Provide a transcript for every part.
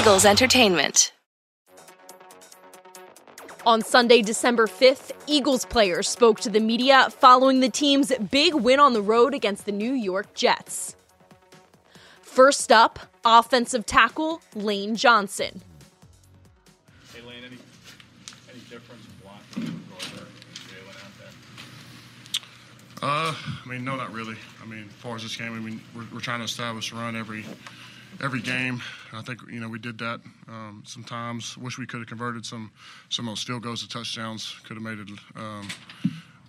Eagles Entertainment. On Sunday, December 5th, Eagles players spoke to the media following the team's big win on the road against the New York Jets. First up, offensive tackle Lane Johnson. Hey, Lane, any, any difference blocking Gardner Jalen out there? Uh, I mean, no, not really. I mean, as far as this game, I mean, we're, we're trying to establish a run every every game. I think you know we did that. Um, sometimes wish we could have converted some some of those field goals to touchdowns. Could have made it um,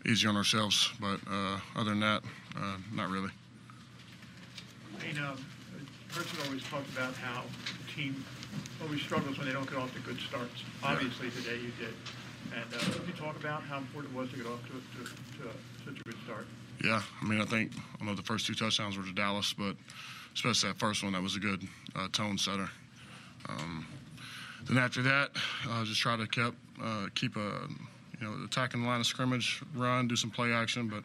easy on ourselves. But uh, other than that, uh, not really. Lane, um, Person always talked about how the team always struggles when they don't get off to good starts. Obviously, today you did. And uh, can you talk about how important it was to get off to, to, to such a good start? Yeah, I mean, I think I know the first two touchdowns were to Dallas, but especially that first one, that was a good uh, tone setter. Um, then after that, uh, just try to keep uh, keep a you know attacking the line of scrimmage, run, do some play action. But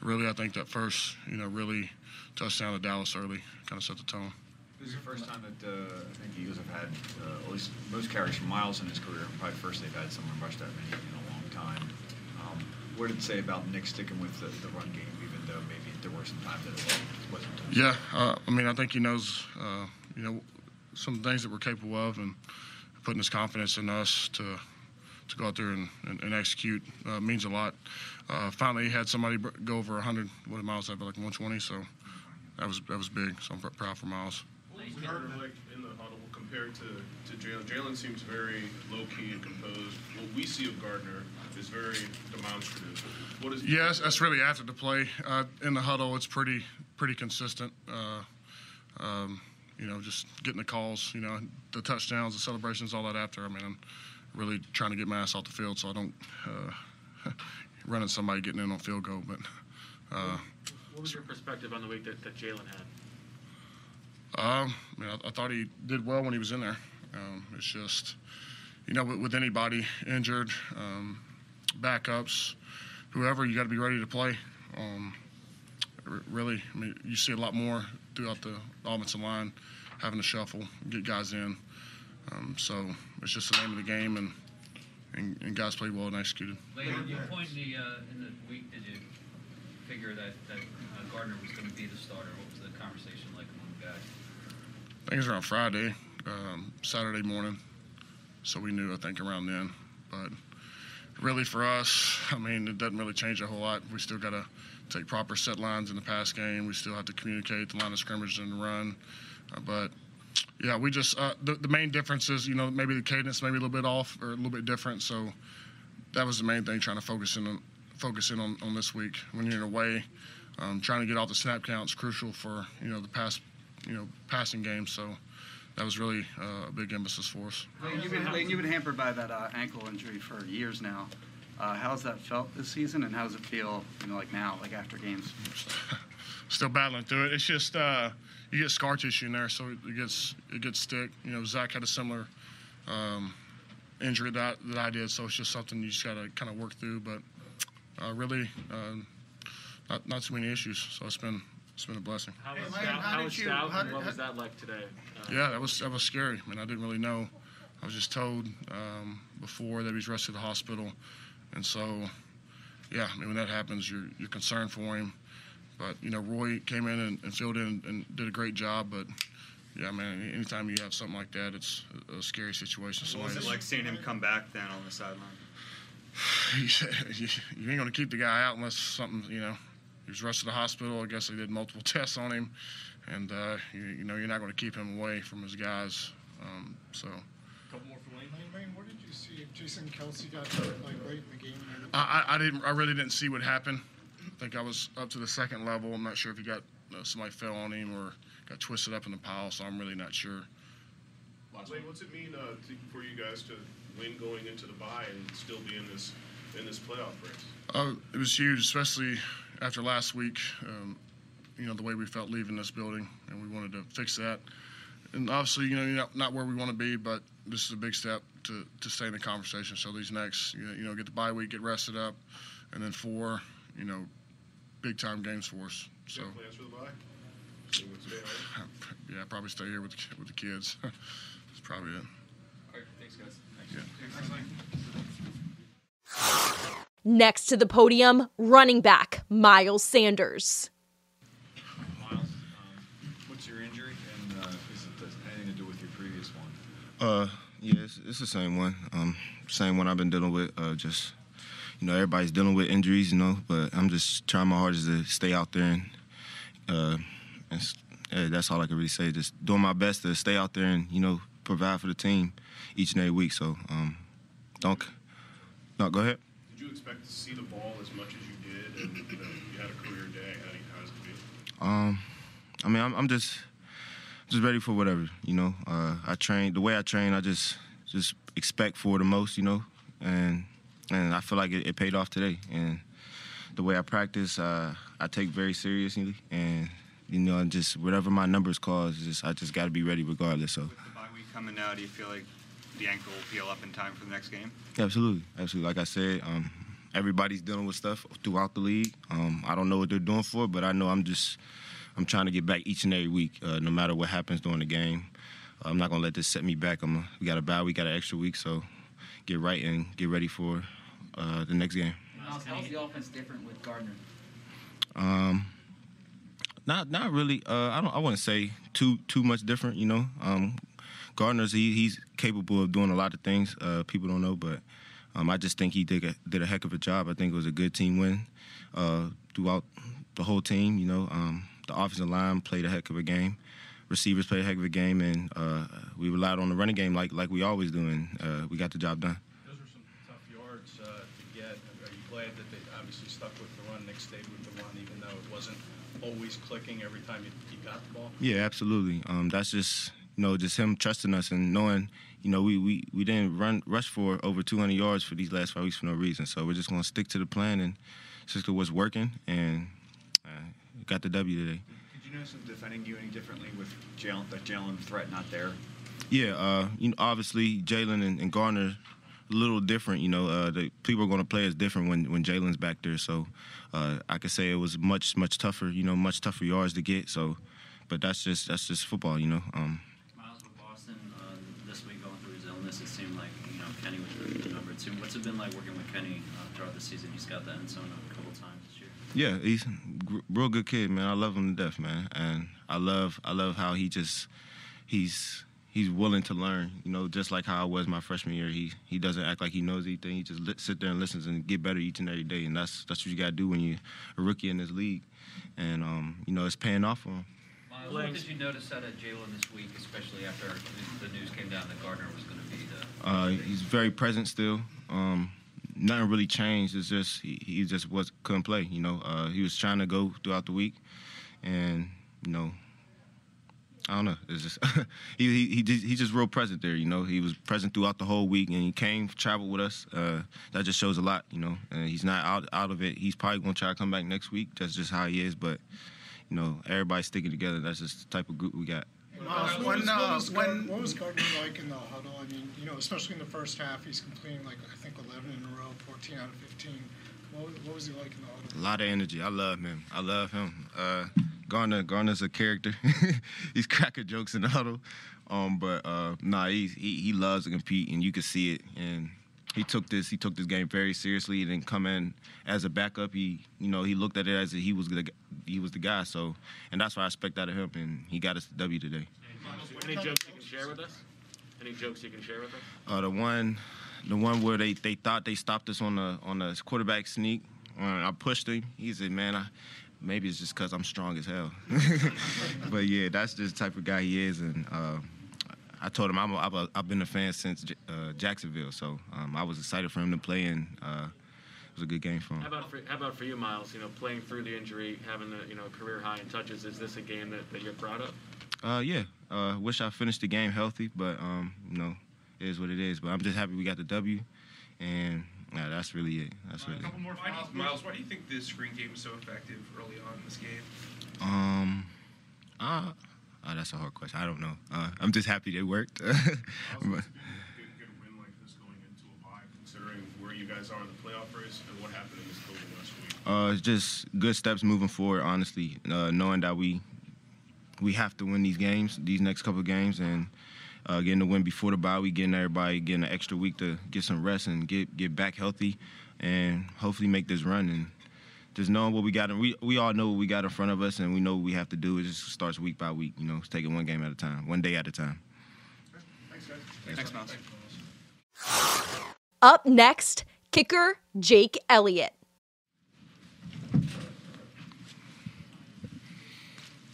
really, I think that first you know really touchdown to Dallas early kind of set the tone. This is the first time that uh, I think the Eagles have had uh, at least most carries from Miles in his career. Probably first they've had someone rush that many in a long time. What did it say about Nick sticking with the, the run game, even though maybe there were some times that it wasn't? Yeah, uh, I mean, I think he knows, uh, you know, some things that we're capable of, and putting his confidence in us to to go out there and, and, and execute uh, means a lot. Uh, finally, he had somebody go over 100. What did Miles have? Like 120. So that was that was big. So I'm proud for Miles. What was Gardner like in the huddle compared to, to Jalen? Jalen seems very low key and composed. What we see of Gardner is very demonstrative. What is? Yes, that's really after the play. Uh, in the huddle, it's pretty pretty consistent. Uh, um, you know, just getting the calls. You know, the touchdowns, the celebrations, all that after. I mean, I'm really trying to get my ass off the field so I don't uh, run into somebody getting in on field goal. But uh, what was your perspective on the week that, that Jalen had? Um, I, mean, I, I, thought he did well when he was in there. Um, it's just, you know, with, with anybody injured, um, backups, whoever, you got to be ready to play. Um, really, I mean, you see a lot more throughout the offensive line having to shuffle, get guys in. Um, so it's just the name of the game, and and, and guys played well and executed. Later, you point the, uh, in the week, did you figure that, that uh, Gardner was going to be the starter? What was the conversation like among the guys? I think it was around Friday, um, Saturday morning. So we knew, I think, around then. But really for us, I mean, it doesn't really change a whole lot. We still got to take proper set lines in the pass game. We still have to communicate the line of scrimmage and the run. Uh, but yeah, we just uh, the, the main difference is you know maybe the cadence maybe a little bit off or a little bit different. So that was the main thing, trying to focus in on focus in on, on this week. When you're in away, um, trying to get off the snap count is crucial for you know the pass you know passing game. So that was really uh, a big emphasis for us. Lane, you've been, Lane, you've been hampered by that uh, ankle injury for years now. Uh, how's that felt this season, and how does it feel, you know, like now, like after games? Still battling through it. It's just uh, you get scar tissue in there, so it gets it gets stick. You know, Zach had a similar um, injury that that I did, so it's just something you just got to kind of work through. But uh, really, uh, not not too many issues. So it's been it's been a blessing. How was hey, Stout? How, how was you, Stout? How did, what was that like today? Uh, yeah, that was that was scary. I mean, I didn't really know. I was just told um, before that he was rushed to the hospital. And so, yeah, I mean, when that happens, you're, you're concerned for him. But, you know, Roy came in and, and filled in and did a great job. But, yeah, man, anytime you have something like that, it's a scary situation. What was it like seeing him come back then on the sideline? you ain't going to keep the guy out unless something, you know, he was rushed to the hospital. I guess they did multiple tests on him. And, uh, you, you, know, you're not going to keep him away from his guys. Um, so. A couple more for Lane. Lane, what did you see if Jason Kelce got hurt like right in the game? I, I didn't. I really didn't see what happened. I think I was up to the second level. I'm not sure if he got uh, somebody fell on him or got twisted up in the pile. So I'm really not sure. Lane, what's it mean uh, to, for you guys to win going into the bye and still be in this in this playoff race? Uh, it was huge, especially after last week. Um, you know the way we felt leaving this building, and we wanted to fix that and obviously, you know, not, not where we want to be, but this is a big step to, to stay in the conversation. So these next, you know, you know, get the bye week, get rested up, and then four, you know, big time games for us. So plans for the bye? yeah, probably stay here with the, with the kids. That's probably it. All right, thanks, guys. Next to the podium, running back Miles Sanders. Miles, um, what's your injury, and uh, is it does anything to do with your previous one? Uh, yeah, it's, it's the same one. Um, same one I've been dealing with. Uh, just you know, everybody's dealing with injuries, you know, but I'm just trying my hardest to stay out there and, uh, and yeah, that's all I can really say. Just doing my best to stay out there and you know provide for the team each and every week. So um, don't. No, go ahead. Did you expect to see the ball as much as you did, and you know you had a career day? How, do you, how does it feel? Um, I mean, I'm, I'm just just ready for whatever. You know, uh, I train the way I train. I just just expect for the most. You know, and and I feel like it, it paid off today. And the way I practice, uh, I take very seriously. And you know, and just whatever my numbers cause, just I just got to be ready regardless. So. With the bye week coming now, do you feel like the ankle will heal up in time for the next game? Yeah, absolutely, absolutely. Like I said, um, everybody's dealing with stuff throughout the league. Um, I don't know what they're doing for, it, but I know I'm just I'm trying to get back each and every week, uh, no matter what happens during the game. I'm not gonna let this set me back. I'm we got a bye, we got an extra week, so get right and get ready for uh, the next game. Miles, how's the offense different with Gardner? Um, not not really. Uh, I don't. I wouldn't say too too much different. You know, um, Gardner's he, he's capable of doing a lot of things. Uh, people don't know, but um, I just think he did a, did a heck of a job. I think it was a good team win uh, throughout the whole team. You know, um, the offensive line played a heck of a game. Receivers played a heck of a game, and uh, we relied on the running game like like we always do, and uh, we got the job done. Those were some tough yards uh, to get. Are you glad that they obviously stuck with the run, Nick stayed with the run, even though it wasn't always clicking every time you, you got the ball? Yeah, absolutely. Um, that's just you know just him trusting us and knowing you know we, we, we didn't run rush for over 200 yards for these last five weeks for no reason. So we're just gonna stick to the plan and stick to what's working and uh, got the W today. Did you notice him defending you any differently with Jalen, that Jalen threat not there? Yeah, uh, you know, obviously Jalen and, and Gardner a little different. You know, uh, the people are going to play as different when when Jalen's back there. So uh, I could say it was much much tougher. You know, much tougher yards to get. So, but that's just that's just football. You know. Um, Miles with Boston uh, this week going through his illness, it seemed like you know Kenny was the, the number two. What's it been like working with Kenny uh, throughout the season? He's got the end zone a couple times this year. Yeah, he's real good kid, man. I love him to death, man. And I love I love how he just he's he's willing to learn. You know, just like how I was my freshman year. He he doesn't act like he knows anything. He just li- sit there and listens and get better each and every day. And that's that's what you got to do when you're a rookie in this league. And um, you know, it's paying off for him. Miles, what did you notice out of Jalen this week, especially after the the news came down that Gardner was going to be the Uh, he's very present still. Um, nothing really changed. It's just he, he just was couldn't play. You know, uh, he was trying to go throughout the week, and you know, I don't know. It's just he he he just, he just real present there. You know, he was present throughout the whole week, and he came traveled with us. Uh, that just shows a lot. You know, and he's not out out of it. He's probably gonna try to come back next week. That's just how he is. But you know, everybody's sticking together. That's just the type of group we got. Miles, when, what was, uh, what, was when- Gardner, what was Gardner like in the huddle? I mean, you know, especially in the first half, he's completing like I think 11 in a row, 14 out of 15. What, was- what was he like in the huddle? A lot of energy. I love him. I love him. Uh, Gardner, Gardner's a character. he's cracking jokes in the huddle. Um, but uh, nah, he's, he he loves to compete, and you can see it. And he took this he took this game very seriously, and then come in as a backup. He you know he looked at it as if he was the he was the guy. So and that's why I expect out of him, and he got us the W today. Any jokes you can share with us? Any jokes you can share with us? Uh, the one, the one where they, they thought they stopped us on the on the quarterback sneak. Uh, I pushed him. He said, "Man, I, maybe it's just because I'm strong as hell." but yeah, that's just the type of guy he is. And uh, I told him I'm a, I've, a, I've been a fan since J- uh, Jacksonville, so um, I was excited for him to play, and uh, it was a good game for him. How about for how about for you, Miles? You know, playing through the injury, having the you know career high in touches. Is this a game that, that you're proud of? Uh, yeah. Uh, wish I finished the game healthy, but um, you know, it is what it is. But I'm just happy we got the W, and yeah, that's really it. That's really it. couple more Miles, Miles, why do you think this screen game was so effective early on in this game? Um, uh, that's a hard question. I don't know. Uh, I'm just happy they worked. But- Good, good win like this going into a bye, considering where you guys are in the playoff race and what happened in this building last week. Uh, it's just good steps moving forward. Honestly, uh, knowing that we we have to win these games, these next couple of games, and uh, getting the win before the bye week, getting everybody getting an extra week to get some rest and get get back healthy, and hopefully make this run and just knowing what we got. We we all know what we got in front of us, and we know what we have to do. It just starts week by week. You know, it's taking one game at a time, one day at a time. Thanks, guys. Thanks, Miles. Up next, kicker Jake Elliott.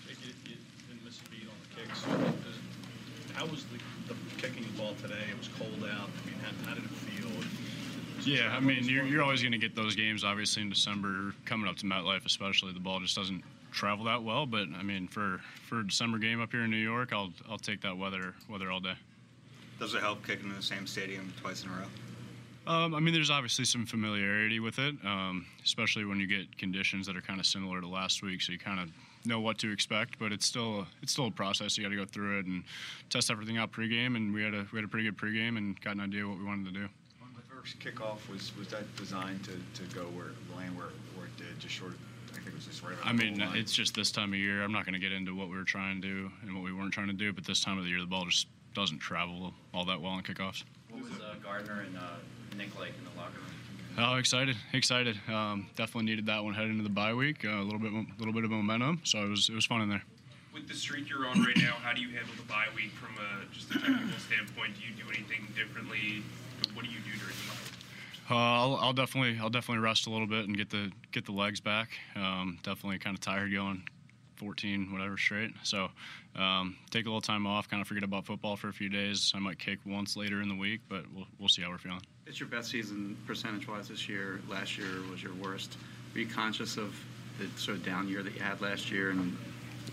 Jake, you, you didn't miss a beat on the kicks. Does- How was the, the kicking the ball today? It was cold out. I mean, how, how did it feel? Yeah, I mean, you're, you're always going to get those games, obviously, in December, coming up to MetLife, especially. The ball just doesn't travel that well. But, I mean, for, for a December game up here in New York, I'll, I'll take that weather, weather all day. Does it help kicking in the same stadium twice in a row? Um, I mean, there's obviously some familiarity with it, um, especially when you get conditions that are kind of similar to last week, so you kind of know what to expect. But it's still it's still a process. You got to go through it and test everything out pregame. And we had a we had a pretty good pregame and got an idea what we wanted to do. The kickoff was was that designed to, to go where land where, where it did, just short. of- I think it was just right. I around the mean, goal line. it's just this time of year. I'm not going to get into what we were trying to do and what we weren't trying to do, but this time of the year, the ball just doesn't travel all that well in kickoffs. What was uh, Gardner and uh, Nick like in the locker room? Oh, excited, excited. Um, definitely needed that one heading into the bye week. Uh, a little bit, little bit of momentum. So it was, it was fun in there. With the streak you're on right now, how do you handle the bye week from a just a technical standpoint? Do you do anything differently? What do you do during the bye? Uh, I'll, I'll definitely, I'll definitely rest a little bit and get the, get the legs back. Um, definitely kind of tired going 14, whatever straight. So um, take a little time off, kind of forget about football for a few days. I might kick once later in the week, but we'll, we'll see how we're feeling. It's your best season percentage-wise this year. Last year was your worst. Were you conscious of the sort of down year that you had last year, and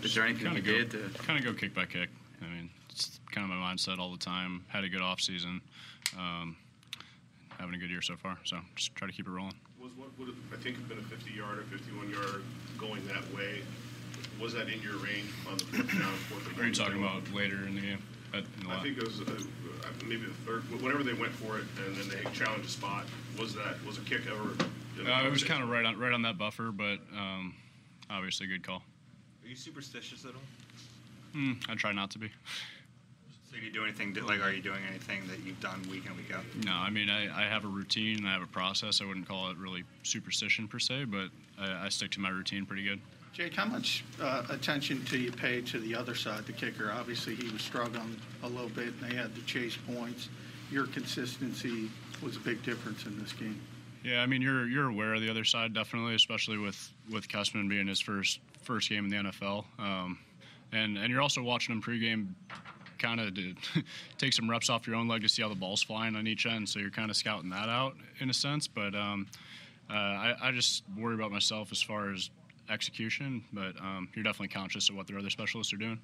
is there anything Kinda you go, did to? kind of go kick by kick. I mean, it's kind of my mindset all the time. Had a good off season. Um, having a good year so far. So just try to keep it rolling. Was what would have, I think have been a 50 yard or 51 yard going that way? Was that in your range on the fourth down, fourth Are you goal? talking about later in the game? At, in the I la- think it was uh, uh, maybe the third. Whenever they went for it and then they challenged a spot, was that was a kick ever? Uh, it was kind of right on right on that buffer, but um, obviously a good call. Are you superstitious at all? Hmm, I try not to be. So do you do anything, like, are you doing anything that you've done week in, week out? No, I mean I, I have a routine and I have a process. I wouldn't call it really superstition per se, but I, I stick to my routine pretty good. Jake, how much uh, attention do you pay to the other side, the kicker? Obviously, he was struggling a little bit, and they had to chase points. Your consistency was a big difference in this game. Yeah, I mean you're you're aware of the other side definitely, especially with with Kessman being his first first game in the NFL, um, and and you're also watching him pregame, kind of to take some reps off your own leg to see how the ball's flying on each end. So you're kind of scouting that out in a sense. But um, uh, I, I just worry about myself as far as execution. But um, you're definitely conscious of what their other specialists are doing.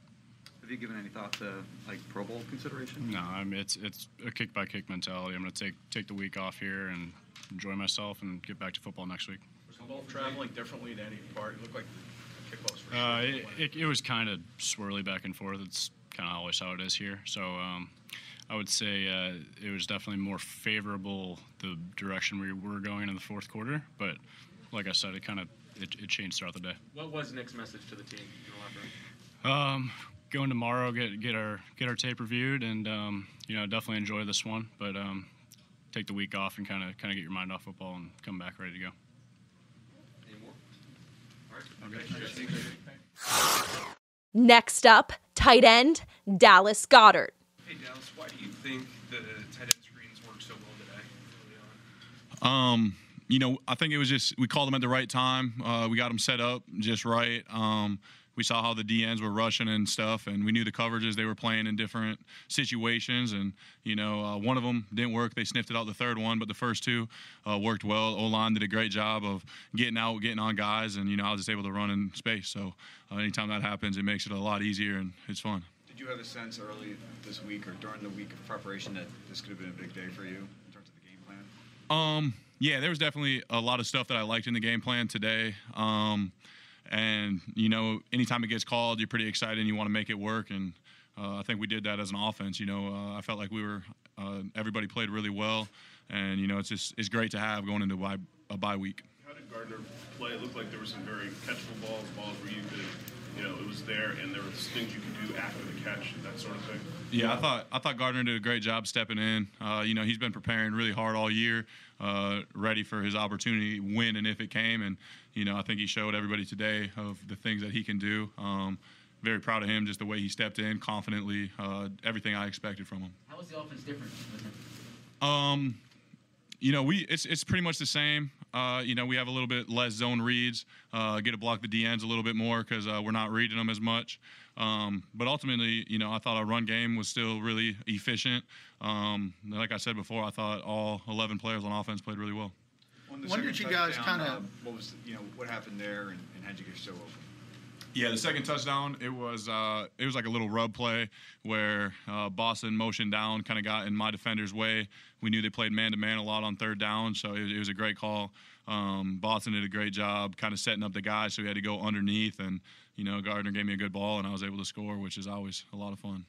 Have you given any thought to like Pro Bowl consideration? No, I mean it's it's a kick by kick mentality. I'm going to take take the week off here and enjoy myself and get back to football next week. Was the ball traveling differently to any part? It looked like the Uh, it, it, it was kind of swirly back and forth. It's kind of always how it is here. So um, I would say uh, it was definitely more favorable the direction we were going in the fourth quarter. But like I said, it kind of it, it changed throughout the day. What was Nick's message to the team in the locker room? Um, going tomorrow, get get our get our tape reviewed, and um, you know definitely enjoy this one. But um, take the week off and kind of kind of get your mind off football and come back ready to go. Any more? All right. Next up, tight end Dallas Goedert. Hey Dallas, why do you think the tight end screens work so well today? Um, you know, I think it was just we called them at the right time. Uh, we got them set up just right. Um, we saw how the DNs were rushing and stuff, and we knew the coverages they were playing in different situations. And you know, uh, one of them didn't work. They sniffed it out the third one, but the first two uh, worked well. O line did a great job of getting out, getting on guys, and you know, I was just able to run in space. So uh, anytime that happens, it makes it a lot easier and it's fun. Did you have a sense early this week or during the week of preparation that this could have been a big day for you in terms of the game plan? Um, yeah, there was definitely a lot of stuff that I liked in the game plan today. Um, and you know, anytime it gets called, you're pretty excited and you want to make it work. And uh, I think we did that as an offense. You know, uh, I felt like we were uh, everybody played really well, and you know, it's just it's great to have going into a bye, week. How did Gardner play? It looked like there were some very catchable balls, balls where you could you know, it was there and there was things you could do after the catch, that sort of thing? Yeah, I thought I thought Gardner did a great job stepping in. Uh, you know, he's been preparing really hard all year, uh, ready for his opportunity, when and if it came. And you know, I think he showed everybody today of the things that he can do. Um, very proud of him, just the way he stepped in confidently, uh, everything I expected from him. How was the offense different? Um, you know, we it's it's pretty much the same. Uh, you know, we have a little bit less zone reads, uh, get to block the DNs a little bit more because uh, we're not reading them as much. Um, but ultimately, you know, I thought our run game was still really efficient. Um, like I said before, I thought all 11 players on offense played really well. On When did you guys kinda- uh, what was you know what happened there, and, and how'd you get so open? Yeah, the second touchdown, it was uh, it was like a little rub play where uh, Boston motioned down, kind of got in my defender's way. We knew they played man to man a lot on third down, so it, it was a great call. Um, Boston did a great job, kind of setting up the guy, so we had to go underneath, and you know Gardner gave me a good ball, and I was able to score, which is always a lot of fun.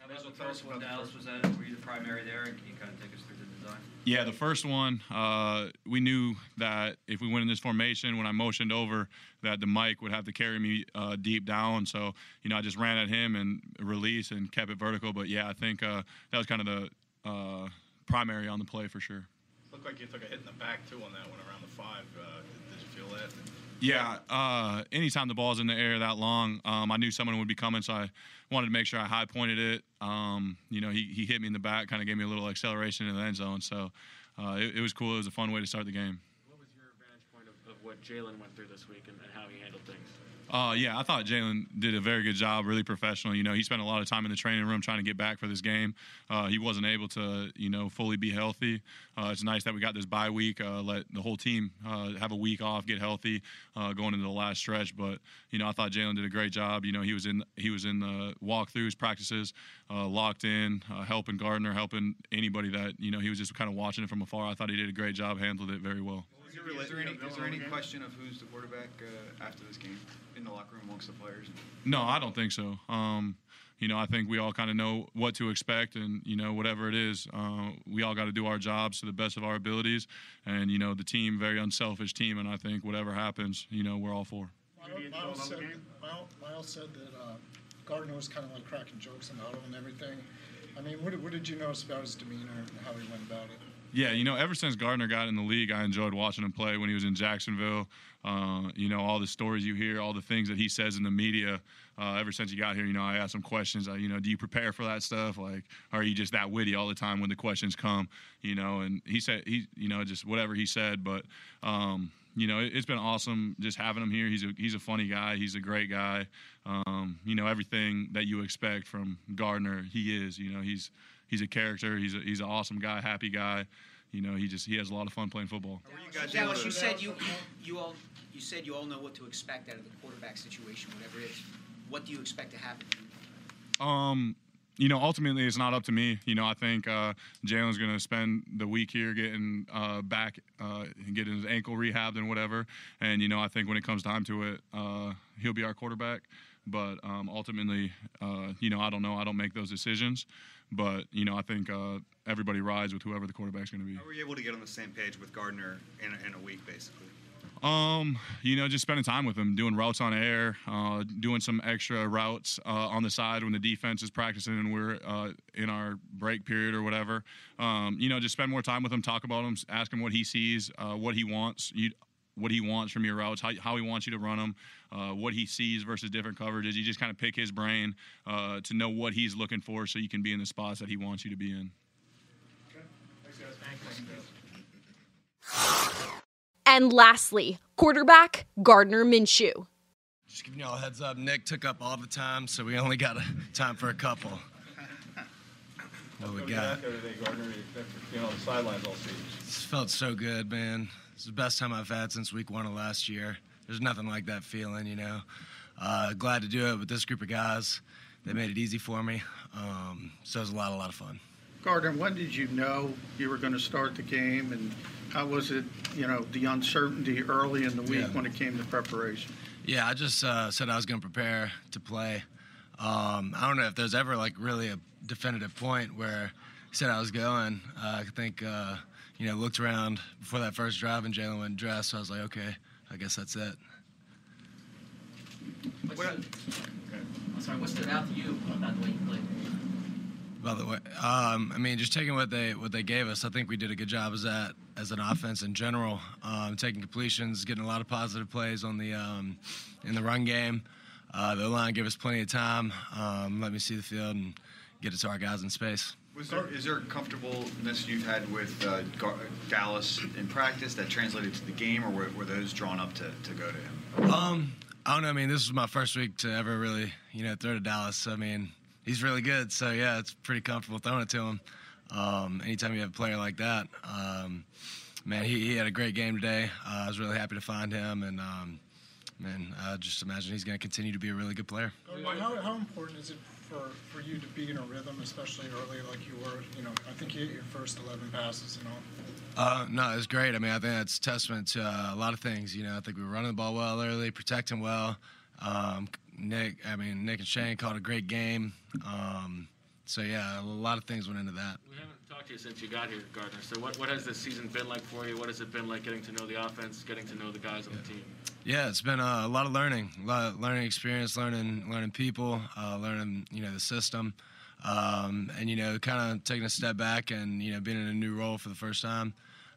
Dallas? Was were you the primary there? And can you kind of take us through design? Yeah, the first one, uh, we knew that if we went in this formation, when I motioned over, that the Mike would have to carry me uh, deep down. So, you know, I just ran at him and released and kept it vertical. But yeah, I think uh, that was kind of the uh, primary on the play for sure. Looked like you took a hit in the back too on that one around the five. Uh, did you feel that? Yeah, uh, anytime the ball's in the air that long, um, I knew someone would be coming, so I wanted to make sure I high pointed it. Um, you know, he, he hit me in the back, kind of gave me a little acceleration in the end zone. So uh, it, it was cool. It was a fun way to start the game. What was your vantage point of, of what Jalen went through this week and, and how he handled things? Uh, yeah, I thought Jalen did a very good job, really professional. You know, he spent a lot of time in the training room trying to get back for this game. Uh, he wasn't able to, you know, fully be healthy. Uh, it's nice that we got this bye week, uh, let the whole team uh, have a week off, get healthy, uh, going into the last stretch. But you know, I thought Jalen did a great job. You know, he was in he was in the walkthroughs, practices, locked in, helping Gardner, helping anybody that you know he was just kind of watching it from afar. I thought he did a great job, handled it very well. Is there, is there any, is there any question of who's the quarterback uh, after this game in the locker room amongst the players? No, I don't think so. Um, you know, I think we all kind of know what to expect, and you know, whatever it is, uh, we all got to do our jobs to the best of our abilities. And you know, the team, very unselfish team, and I think whatever happens, you know, we're all for. Miles said, Miles, Miles said that uh, Gardner was kind of like cracking jokes in the huddle and everything. I mean, what, what did you notice about his demeanor and how he went about it? Yeah, you know, ever since Gardner got in the league, I enjoyed watching him play when he was in Jacksonville. Uh, you know, all the stories you hear, all the things that he says in the media. Uh, ever since he got here, you know, I asked him questions. Uh, you know, do you prepare for that stuff? Like, are you just that witty all the time when the questions come? You know, and he said he, you know, just whatever he said. But, um, you know, it, it's been awesome just having him here. He's a he's a funny guy. He's a great guy. Um, you know, everything that you expect from Gardner, he is. You know, he's he's a character. He's a, he's an awesome guy, happy guy. You know, he just he has a lot of fun playing football. Dallas, you said you, you all, you said you all know what to expect out of the quarterback situation, whatever it is. What do you expect to happen? Um, you know, ultimately, it's not up to me. You know, I think uh, Jalen's going to spend the week here getting uh, back, uh, and getting his ankle rehabbed and whatever. And you know, I think when it comes time to it, uh, he'll be our quarterback. But um, ultimately, uh, you know, I don't know. I don't make those decisions. But you know, I think uh, everybody rides with whoever the quarterback's going to be. How were you able to get on the same page with Gardner in a, in a week, basically? Um, you know, just spending time with him, doing routes on air, uh, doing some extra routes uh, on the side when the defense is practicing and we're uh, in our break period or whatever. Um, you know, just spend more time with him, talk about him, ask him what he sees, uh, what he wants. You, what he wants from your routes, how, how he wants you to run them, uh, what he sees versus different coverages. You just kind of pick his brain uh, to know what he's looking for so you can be in the spots that he wants you to be in. And lastly, quarterback Gardner Minshew. Just giving y'all a heads up. Nick took up all the time, so we only got a, time for a couple. What we got? Today, Gardner, after being on the sidelines all season. This felt so good, man. It's the best time I've had since week one of last year. There's nothing like that feeling, you know. Uh, glad to do it with this group of guys. They made it easy for me. Um, so it was a lot, a lot of fun. Gardner, when did you know you were going to start the game, and how was it, you know, the uncertainty early in the week Yeah. when it came to preparation? Yeah, I just uh, said I was going to prepare to play. Um, I don't know if there's ever like really a definitive point where he said I was going. Uh, I think uh, you know looked around before that first drive and Jalen went dressed. So I was like, okay, I guess that's it. What, I'm sorry, what stood out to you about the way you played? By the way, um, I mean, just taking what they what they gave us, I think we did a good job as that as an offense in general, um, taking completions, getting a lot of positive plays on the um, in the run game. Uh, the line gave us plenty of time. Um, let me see the field and get it to our guys in space. Was there, is there comfortableness you've had with uh, Gar- Dallas in practice that translated to the game, or were, were those drawn up to, to go to him? Um, I don't know. I mean, this was my first week to ever really, you know, throw to Dallas. I mean, he's really good. So yeah, it's pretty comfortable throwing it to him. Um, anytime you have a player like that, um, man, he, he had a great game today. Uh, I was really happy to find him, and um, man, I just imagine he's going to continue to be a really good player. How, how important is it for, for you to be in a rhythm, especially early like you were? You know, I think you hit your first 11 passes and all. Uh, no, it was great. I mean, I think that's testament to uh, a lot of things. You know, I think we were running the ball well early, protecting well. Um, Nick, I mean, Nick and Shane called a great game. Um, so yeah, a lot of things went into that. Talked to you since you got here, Gardner. So what, what has this season been like for you? What has it been like getting to know the offense, getting to know the guys on the team? Yeah, it's been uh, a lot of learning, a lot of learning experience, learning learning people, uh, learning you know the system, um, and you know kind of taking a step back and you know being in a new role for the first time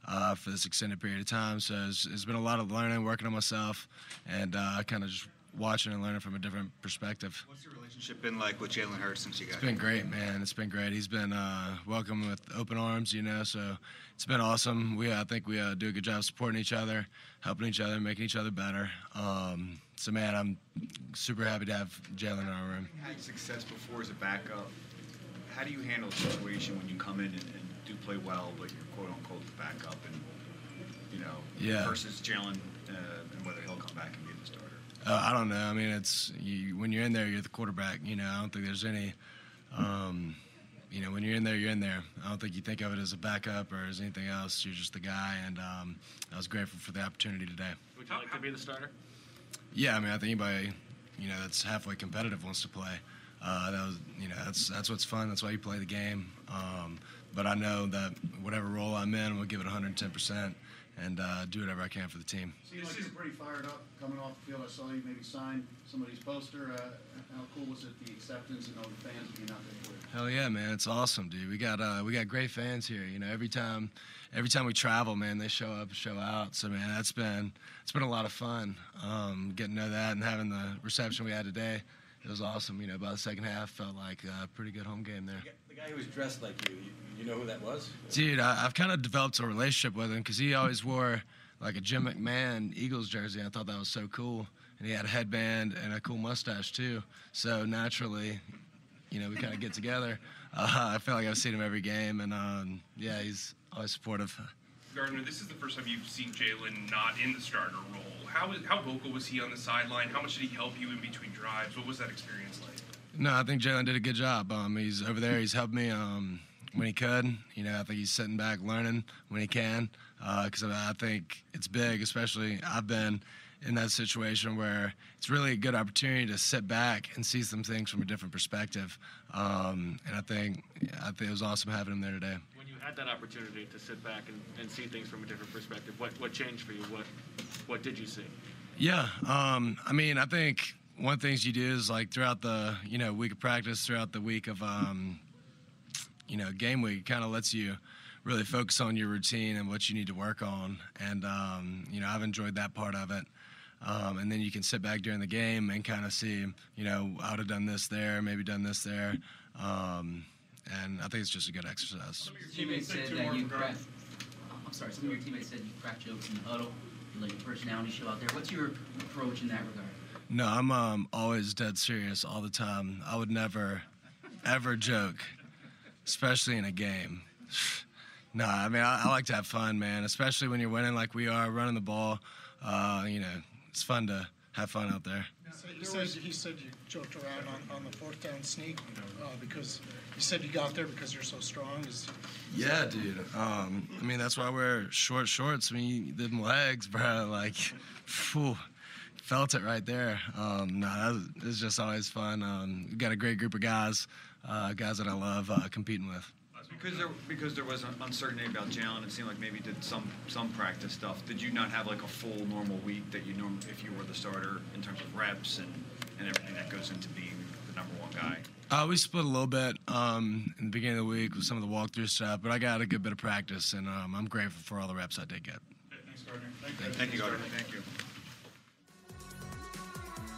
uh, for this extended period of time. So it's, it's been a lot of learning, working on myself, and uh, kind of just watching and learning from a different perspective. What's your relationship been like with Jalen Hurts since you got It's been here? great, man. It's been great. He's been uh, welcome with open arms, you know. So it's been awesome. We, I think, we uh, do a good job supporting each other, helping each other, making each other better. Um, so, man, I'm super happy to have Jalen in our room. Had success before as a backup. How do you handle a situation when you come in and, and do play well, but you're quote unquote the backup, and you know, Yeah. versus Jalen uh, and whether he'll come back and be? Uh, I don't know. I mean, it's you, when you're in there, you're the quarterback. You know, I don't think there's any. Um, you know, when you're in there, you're in there. I don't think you think of it as a backup or as anything else. You're just the guy, and um, I was grateful for the opportunity today. Would you like to be the starter? Yeah, I mean, I think anybody, you know, that's halfway competitive wants to play. Uh, that was, you know, that's that's what's fun. That's why you play the game. Um, but I know that whatever role I'm in, we'll give it 110 percent and uh, do whatever I can for the team. Seems like you're pretty fired up coming off the field. I saw you maybe sign somebody's poster. Uh, how cool was it, the acceptance and all the fans being out there for you? Hell yeah, man! It's awesome, dude. We got uh, we got great fans here. You know, every time, every time we travel, man, they show up, show out. So man, that's been it's been a lot of fun. Um, getting to know that and having the reception we had today, it was awesome. You know, by the second half, felt like a pretty good home game there. The guy who was dressed like you, you, you know who that was? Dude, I, I've kind of developed a relationship with him because he always wore like a Jim McMahon Eagles jersey. I thought that was so cool, and he had a headband and a cool mustache too. So naturally, you know, we kind of get together. Uh, I feel like I've seen him every game, and um, yeah, he's always supportive. Gardner, this is the first time you've seen Jalen not in the starter role. How is, how vocal was he on the sideline? How much did he help you in between drives? What was that experience like? No, I think Jalen did a good job. Um, he's over there. He's helped me um, when he could. You know, I think he's sitting back learning when he can because I think it's big. Especially I've been in that situation where it's really a good opportunity to sit back and see some things from a different perspective. Um, and I think I think it was awesome having him there today. When you had that opportunity to sit back and, and see things from a different perspective, what, what changed for you? What what did you see? Yeah, um, I mean, I think one of the things you do is like throughout the you know week of practice, throughout the week of um, you know game week, kind of lets you really focus on your routine and what you need to work on. And um, you know, I've enjoyed that part of it. Um, and then you can sit back during the game and kind of see, you know, I would have done this there, maybe done this there. Um, and I think it's just a good exercise. Teammates said that you cracked. I'm sorry. Some of your teammates said you cracked jokes in the huddle. You let your personality show out there. What's your approach in that regard? No, I'm um, always dead serious all the time. I would never, ever joke, especially in a game. No, I mean I, I like to have fun, man. Especially when you're winning like we are, running the ball. Uh, you know, it's fun to have fun out there. He said, he said you joked around on, on the fourth down sneak uh, because you said you got there because you're so strong. Is Yeah, dude. Um, I mean that's why I wear short shorts. I mean them legs, bro. Like, phew, felt it right there. Um, no, that was, it's just always fun. Um, we got a great group of guys, uh, guys that I love uh, competing with. Because there because there was an uncertainty about Jalen, it seemed like maybe did some some practice stuff. Did you not have like a full normal week that you norm if you were the starter in terms of reps and, and everything that goes into being the number one guy? Uh, we split a little bit um, in the beginning of the week with some of the walkthrough stuff, but I got a good bit of practice, and um, I'm grateful for all the reps I did get. Thanks, Gardner. Thank you, Gardner. Thank you.